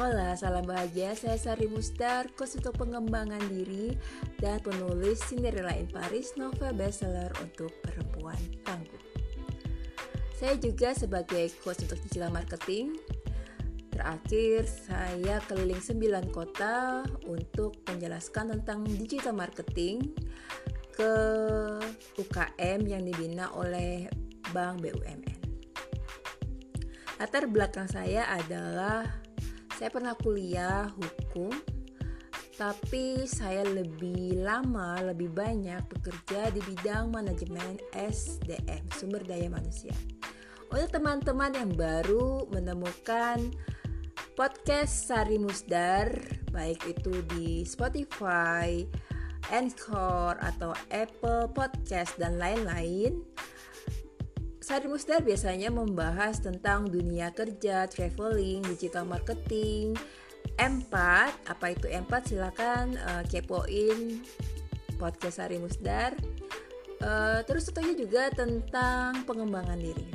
Hola, salam bahagia. Saya Sari Mustar, coach untuk pengembangan diri dan penulis Cinderella in Paris, novel bestseller untuk perempuan tangguh. Saya juga sebagai coach untuk digital marketing. Terakhir, saya keliling 9 kota untuk menjelaskan tentang digital marketing ke UKM yang dibina oleh Bank BUMN. Latar belakang saya adalah saya pernah kuliah hukum, tapi saya lebih lama, lebih banyak bekerja di bidang manajemen SDM, sumber daya manusia. Untuk teman-teman yang baru menemukan podcast Sari Musdar, baik itu di Spotify, Anchor, atau Apple Podcast, dan lain-lain, Sari Musdar biasanya membahas tentang dunia kerja, traveling, digital marketing, M4. Apa itu M4? Silakan uh, kepoin podcast Sari Musdar. Uh, terus tentunya juga tentang pengembangan diri.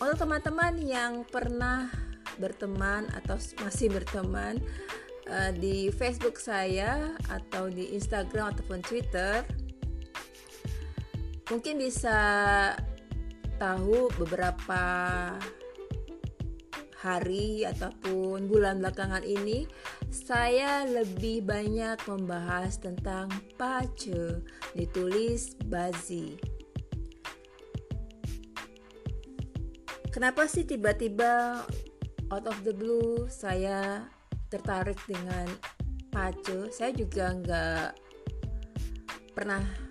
Untuk teman-teman yang pernah berteman atau masih berteman uh, di Facebook saya atau di Instagram ataupun Twitter, mungkin bisa tahu beberapa hari ataupun bulan belakangan ini saya lebih banyak membahas tentang pace ditulis Bazi. Kenapa sih tiba-tiba out of the blue saya tertarik dengan pace? Saya juga nggak pernah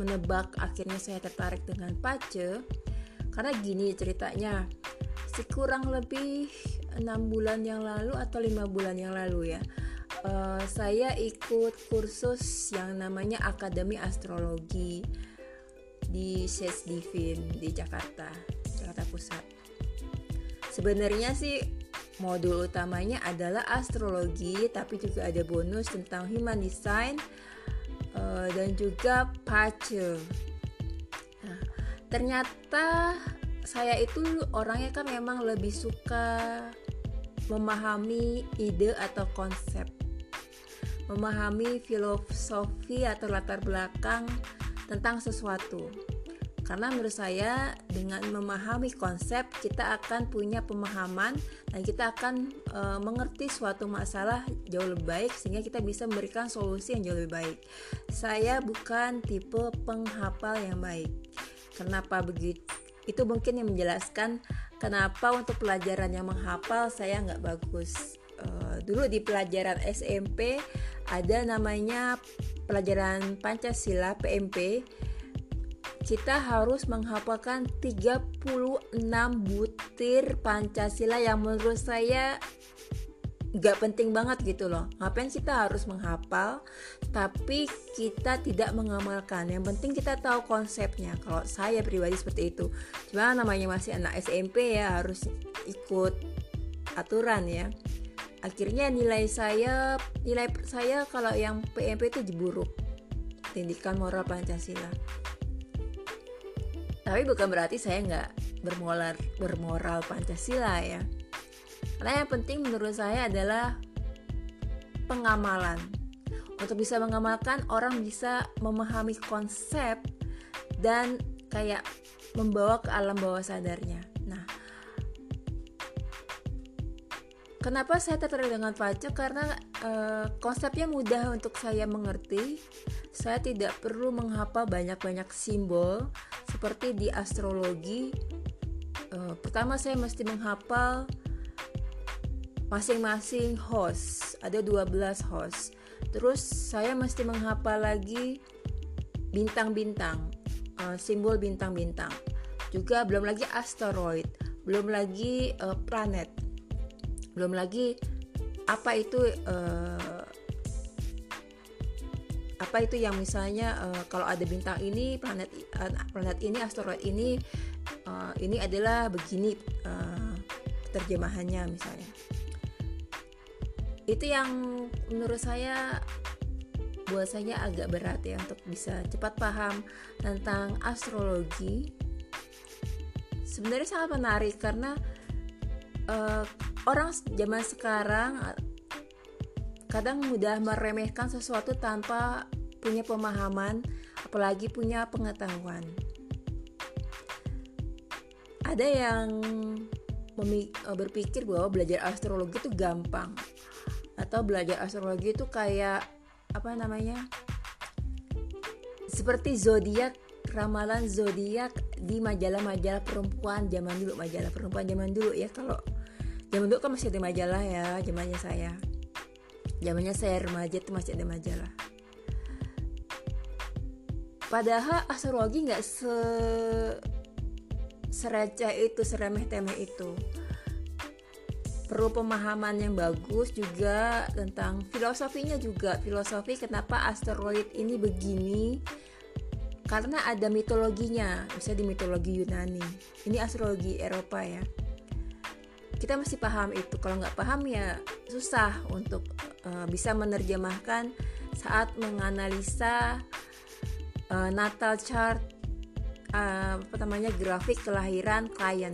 menebak akhirnya saya tertarik dengan pace. Karena gini ceritanya si kurang lebih enam bulan yang lalu atau lima bulan yang lalu ya uh, saya ikut kursus yang namanya Akademi Astrologi di Ses Divin di Jakarta Jakarta Pusat. Sebenarnya sih modul utamanya adalah astrologi tapi juga ada bonus tentang human design uh, dan juga pace. Nah, ternyata saya itu orangnya kan memang lebih suka memahami ide atau konsep, memahami filosofi atau latar belakang tentang sesuatu. Karena menurut saya dengan memahami konsep kita akan punya pemahaman dan kita akan e, mengerti suatu masalah jauh lebih baik sehingga kita bisa memberikan solusi yang jauh lebih baik. Saya bukan tipe penghafal yang baik. Kenapa begitu? Itu mungkin yang menjelaskan kenapa untuk pelajaran yang menghafal saya nggak bagus. E, dulu di pelajaran SMP ada namanya pelajaran Pancasila PMP kita harus menghafalkan 36 butir Pancasila yang menurut saya gak penting banget gitu loh. Ngapain kita harus menghafal tapi kita tidak mengamalkan? Yang penting kita tahu konsepnya. Kalau saya pribadi seperti itu. Cuma namanya masih anak SMP ya harus ikut aturan ya. Akhirnya nilai saya nilai saya kalau yang PMP itu jeburuk pendidikan moral Pancasila tapi bukan berarti saya nggak bermoral bermoral Pancasila ya karena yang penting menurut saya adalah pengamalan untuk bisa mengamalkan orang bisa memahami konsep dan kayak membawa ke alam bawah sadarnya nah Kenapa saya tertarik dengan pacu? Karena e, konsepnya mudah untuk saya mengerti. Saya tidak perlu menghafal banyak-banyak simbol seperti di astrologi. E, pertama saya mesti menghafal masing-masing host. Ada 12 host. Terus saya mesti menghafal lagi bintang-bintang, e, simbol bintang-bintang. Juga belum lagi asteroid, belum lagi e, planet belum lagi apa itu uh, apa itu yang misalnya uh, kalau ada bintang ini planet uh, planet ini asteroid ini uh, ini adalah begini uh, terjemahannya misalnya. Itu yang menurut saya buat saya agak berat ya untuk bisa cepat paham tentang astrologi. Sebenarnya sangat menarik karena uh, orang zaman sekarang kadang mudah meremehkan sesuatu tanpa punya pemahaman apalagi punya pengetahuan. Ada yang berpikir bahwa belajar astrologi itu gampang atau belajar astrologi itu kayak apa namanya seperti zodiak ramalan zodiak di majalah-majalah perempuan zaman dulu majalah perempuan zaman dulu ya kalau zaman dulu kan masih ada majalah ya zamannya saya zamannya saya remaja itu masih ada majalah padahal astrologi nggak se sereceh itu seremeh temeh itu. Perlu pemahaman yang bagus juga tentang filosofinya juga. Filosofi kenapa asteroid ini begini? Karena ada mitologinya. Bisa di mitologi Yunani. Ini astrologi Eropa ya kita masih paham itu. Kalau nggak paham ya susah untuk uh, bisa menerjemahkan saat menganalisa uh, natal chart uh, apa namanya grafik kelahiran klien.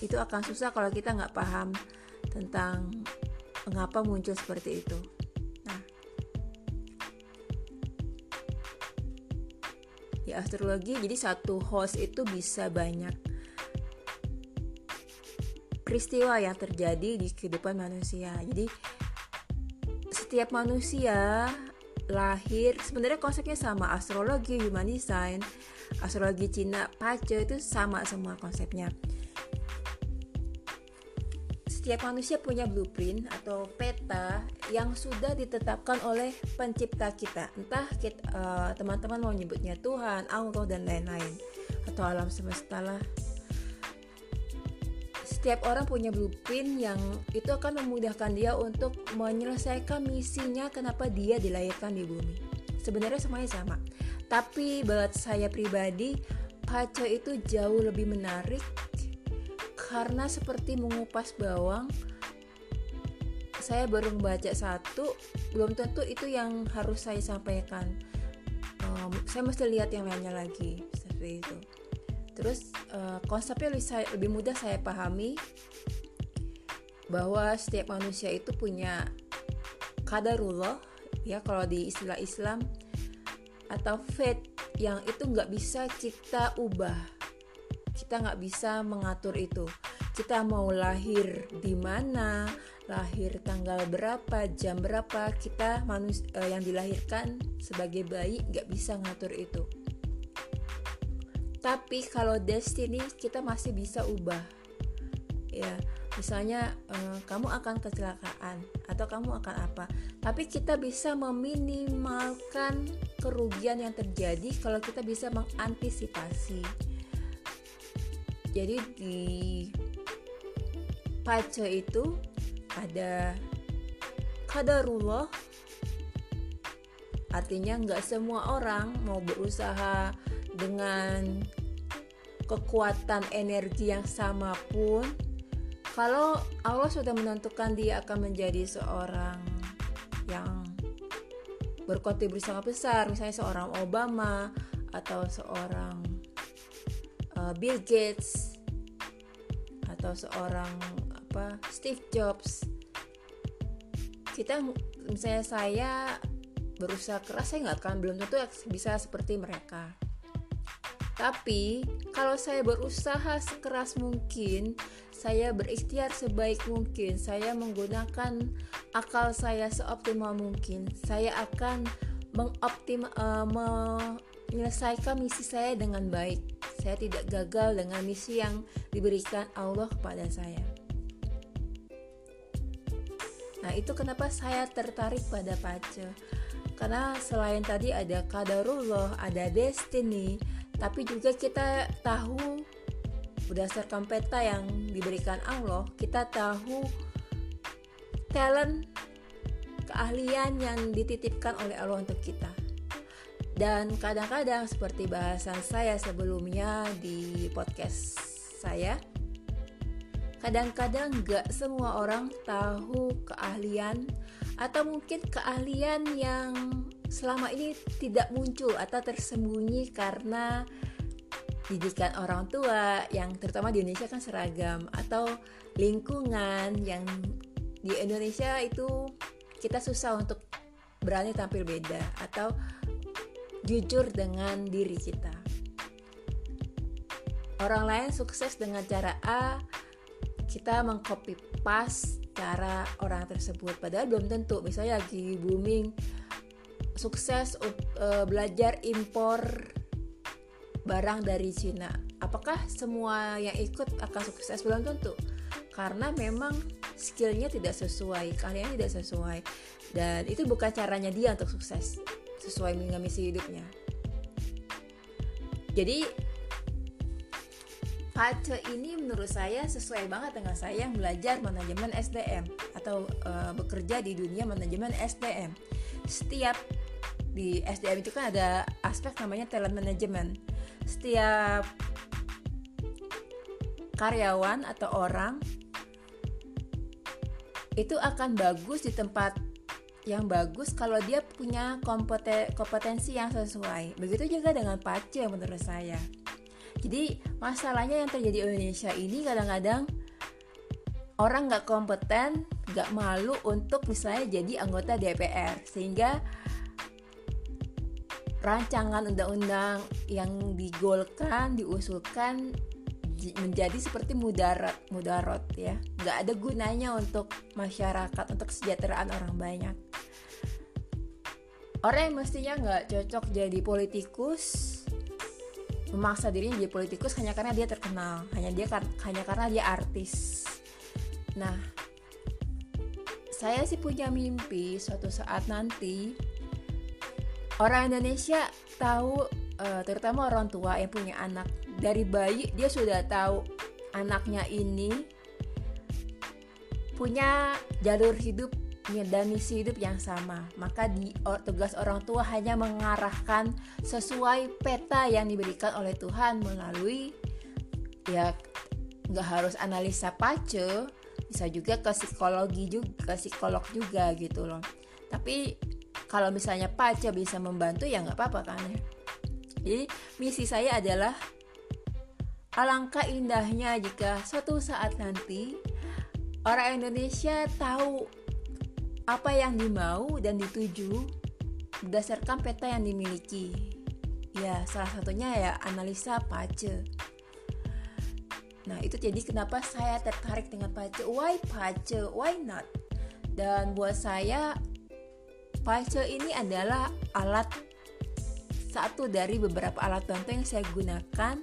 Itu akan susah kalau kita nggak paham tentang mengapa muncul seperti itu. Nah, astrologi jadi satu host itu bisa banyak peristiwa yang terjadi di kehidupan manusia. Jadi setiap manusia lahir sebenarnya konsepnya sama astrologi, human design, astrologi Cina, Pace itu sama semua konsepnya setiap manusia punya blueprint atau peta yang sudah ditetapkan oleh pencipta kita. Entah uh, teman-teman mau nyebutnya Tuhan, Allah dan lain-lain atau alam semesta lah. Setiap orang punya blueprint yang itu akan memudahkan dia untuk menyelesaikan misinya kenapa dia dilahirkan di bumi. Sebenarnya semuanya sama. Tapi buat saya pribadi, paca itu jauh lebih menarik karena seperti mengupas bawang saya baru membaca satu belum tentu itu yang harus saya sampaikan um, saya mesti lihat yang lainnya lagi seperti itu terus uh, konsepnya lebih, saya, lebih mudah saya pahami bahwa setiap manusia itu punya kadarullah ya kalau di istilah Islam atau fate yang itu nggak bisa kita ubah. Kita nggak bisa mengatur itu. Kita mau lahir di mana lahir tanggal berapa jam berapa kita manusia uh, yang dilahirkan sebagai bayi nggak bisa ngatur itu tapi kalau destiny kita masih bisa ubah. Ya misalnya uh, kamu akan kecelakaan atau kamu akan apa. Tapi kita bisa meminimalkan kerugian yang terjadi kalau kita bisa mengantisipasi. Jadi di pace itu ada kadarullah. Artinya nggak semua orang mau berusaha dengan kekuatan energi yang sama pun kalau Allah sudah menentukan dia akan menjadi seorang yang berkontribusi sangat besar. Misalnya seorang Obama atau seorang uh, Bill Gates atau seorang apa Steve Jobs. Kita misalnya saya berusaha keras saya nggak akan belum tentu bisa seperti mereka tapi kalau saya berusaha sekeras mungkin saya berikhtiar sebaik mungkin saya menggunakan akal saya seoptimal mungkin saya akan mengoptim uh, menyelesaikan misi saya dengan baik. Saya tidak gagal dengan misi yang diberikan Allah kepada saya. Nah, itu kenapa saya tertarik pada pace. Karena selain tadi ada kadarullah, ada destiny, tapi juga kita tahu berdasarkan peta yang diberikan Allah, kita tahu talent keahlian yang dititipkan oleh Allah untuk kita. Dan kadang-kadang seperti bahasan saya sebelumnya di podcast saya, kadang-kadang gak semua orang tahu keahlian atau mungkin keahlian yang selama ini tidak muncul atau tersembunyi karena didikan orang tua yang terutama di Indonesia kan seragam atau lingkungan yang di Indonesia itu kita susah untuk berani tampil beda atau jujur dengan diri kita. Orang lain sukses dengan cara A, kita mengcopy paste cara orang tersebut padahal belum tentu misalnya lagi booming sukses uh, belajar impor barang dari Cina. Apakah semua yang ikut akan sukses? Belum tentu. Karena memang skillnya tidak sesuai kalian tidak sesuai. Dan itu bukan caranya dia untuk sukses sesuai dengan misi hidupnya. Jadi Pace ini menurut saya sesuai banget dengan saya yang belajar manajemen SDM atau uh, bekerja di dunia manajemen SDM. Setiap di SDM itu kan ada aspek namanya talent management. Setiap karyawan atau orang itu akan bagus di tempat yang bagus kalau dia punya kompetensi yang sesuai. Begitu juga dengan pace menurut saya. Jadi masalahnya yang terjadi di Indonesia ini kadang-kadang orang nggak kompeten, nggak malu untuk misalnya jadi anggota DPR sehingga rancangan undang-undang yang digolkan, diusulkan menjadi seperti mudarat, mudarat ya, nggak ada gunanya untuk masyarakat, untuk kesejahteraan orang banyak. Orang yang mestinya nggak cocok jadi politikus, memaksa dirinya jadi politikus hanya karena dia terkenal hanya dia hanya karena dia artis nah saya sih punya mimpi suatu saat nanti orang Indonesia tahu uh, terutama orang tua yang punya anak dari bayi dia sudah tahu anaknya ini punya jalur hidup dan misi hidup yang sama. Maka di tugas orang tua hanya mengarahkan sesuai peta yang diberikan oleh Tuhan melalui ya nggak harus analisa pace, bisa juga ke psikologi juga, ke psikolog juga gitu loh. Tapi kalau misalnya pace bisa membantu ya nggak apa-apa kan ya. Jadi misi saya adalah alangkah indahnya jika suatu saat nanti orang Indonesia tahu apa yang dimau dan dituju berdasarkan peta yang dimiliki. Ya, salah satunya ya analisa pace. Nah, itu jadi kenapa saya tertarik dengan pace. Why pace? Why not? Dan buat saya pace ini adalah alat satu dari beberapa alat bantu yang saya gunakan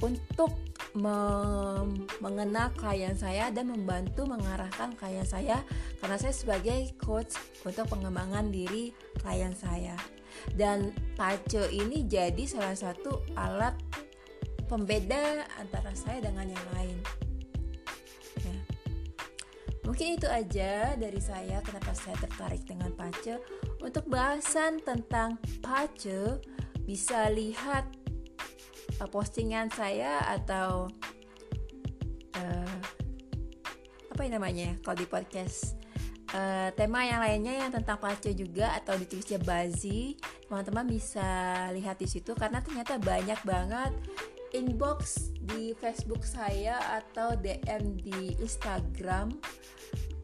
untuk mengenal klien saya dan membantu mengarahkan klien saya karena saya sebagai coach untuk pengembangan diri klien saya dan pace ini jadi salah satu alat pembeda antara saya dengan yang lain. Mungkin itu aja dari saya kenapa saya tertarik dengan pace. Untuk bahasan tentang pace bisa lihat uh, postingan saya atau uh, apa yang namanya kalau di podcast uh, tema yang lainnya yang tentang pace juga atau ditulisnya bazi. Teman-teman bisa lihat di situ karena ternyata banyak banget inbox di Facebook saya atau DM di Instagram.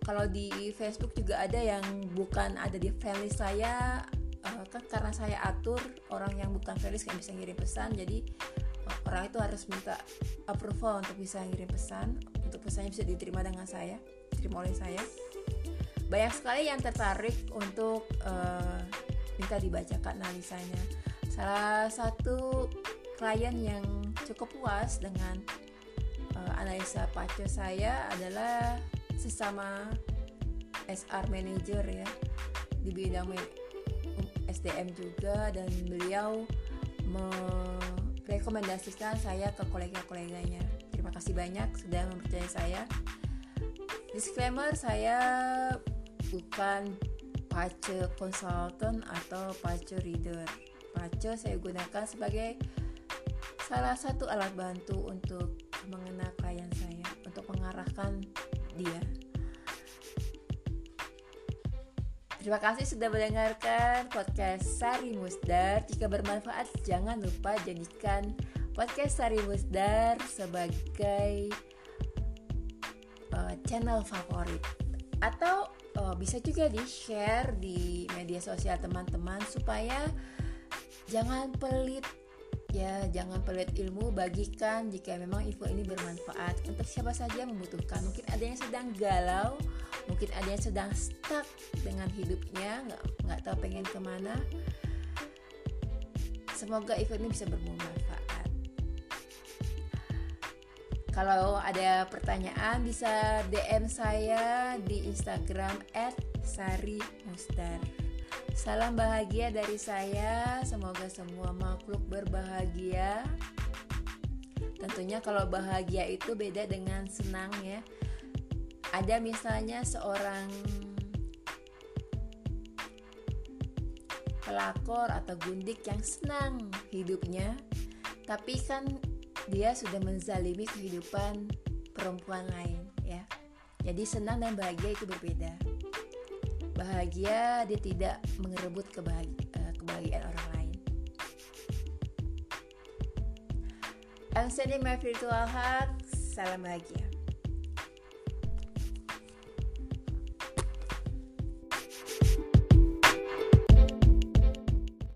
Kalau di Facebook juga ada yang bukan ada di friendlist saya uh, kan karena saya atur orang yang bukan friendlist kayak bisa ngirim pesan jadi orang itu harus minta approval untuk bisa ngirim pesan untuk pesannya bisa diterima dengan saya diterima oleh saya. Banyak sekali yang tertarik untuk uh, minta dibacakan analisanya salah satu klien yang cukup puas dengan uh, analisa pace saya adalah sesama SR manager ya di bidang SDM juga dan beliau me rekomendasikan saya ke kolega-koleganya. Terima kasih banyak sudah mempercayai saya. Disclaimer, saya bukan pace consultant atau pace reader. Pace saya gunakan sebagai salah satu alat bantu untuk mengenal klien saya, untuk mengarahkan dia. Terima kasih sudah mendengarkan podcast Sari Musdar. Jika bermanfaat, jangan lupa jadikan podcast Sari Musdar sebagai uh, channel favorit atau uh, bisa juga di share di media sosial teman-teman supaya jangan pelit ya jangan pelit ilmu bagikan jika memang info ini bermanfaat. Untuk siapa saja yang membutuhkan. Mungkin ada yang sedang galau mungkin ada yang sedang stuck dengan hidupnya nggak nggak tahu pengen ke mana. Semoga info ini bisa bermanfaat. Kalau ada pertanyaan bisa DM saya di Instagram @sari_musdar. Salam bahagia dari saya. Semoga semua makhluk berbahagia. Tentunya kalau bahagia itu beda dengan senang ya. Ada misalnya seorang pelakor atau gundik yang senang hidupnya, tapi kan dia sudah menzalimi kehidupan perempuan lain ya. Jadi senang dan bahagia itu berbeda bahagia dia tidak mengerebut kebahagiaan, eh, kebahagiaan orang lain. I'm sending my virtual hug salam bahagia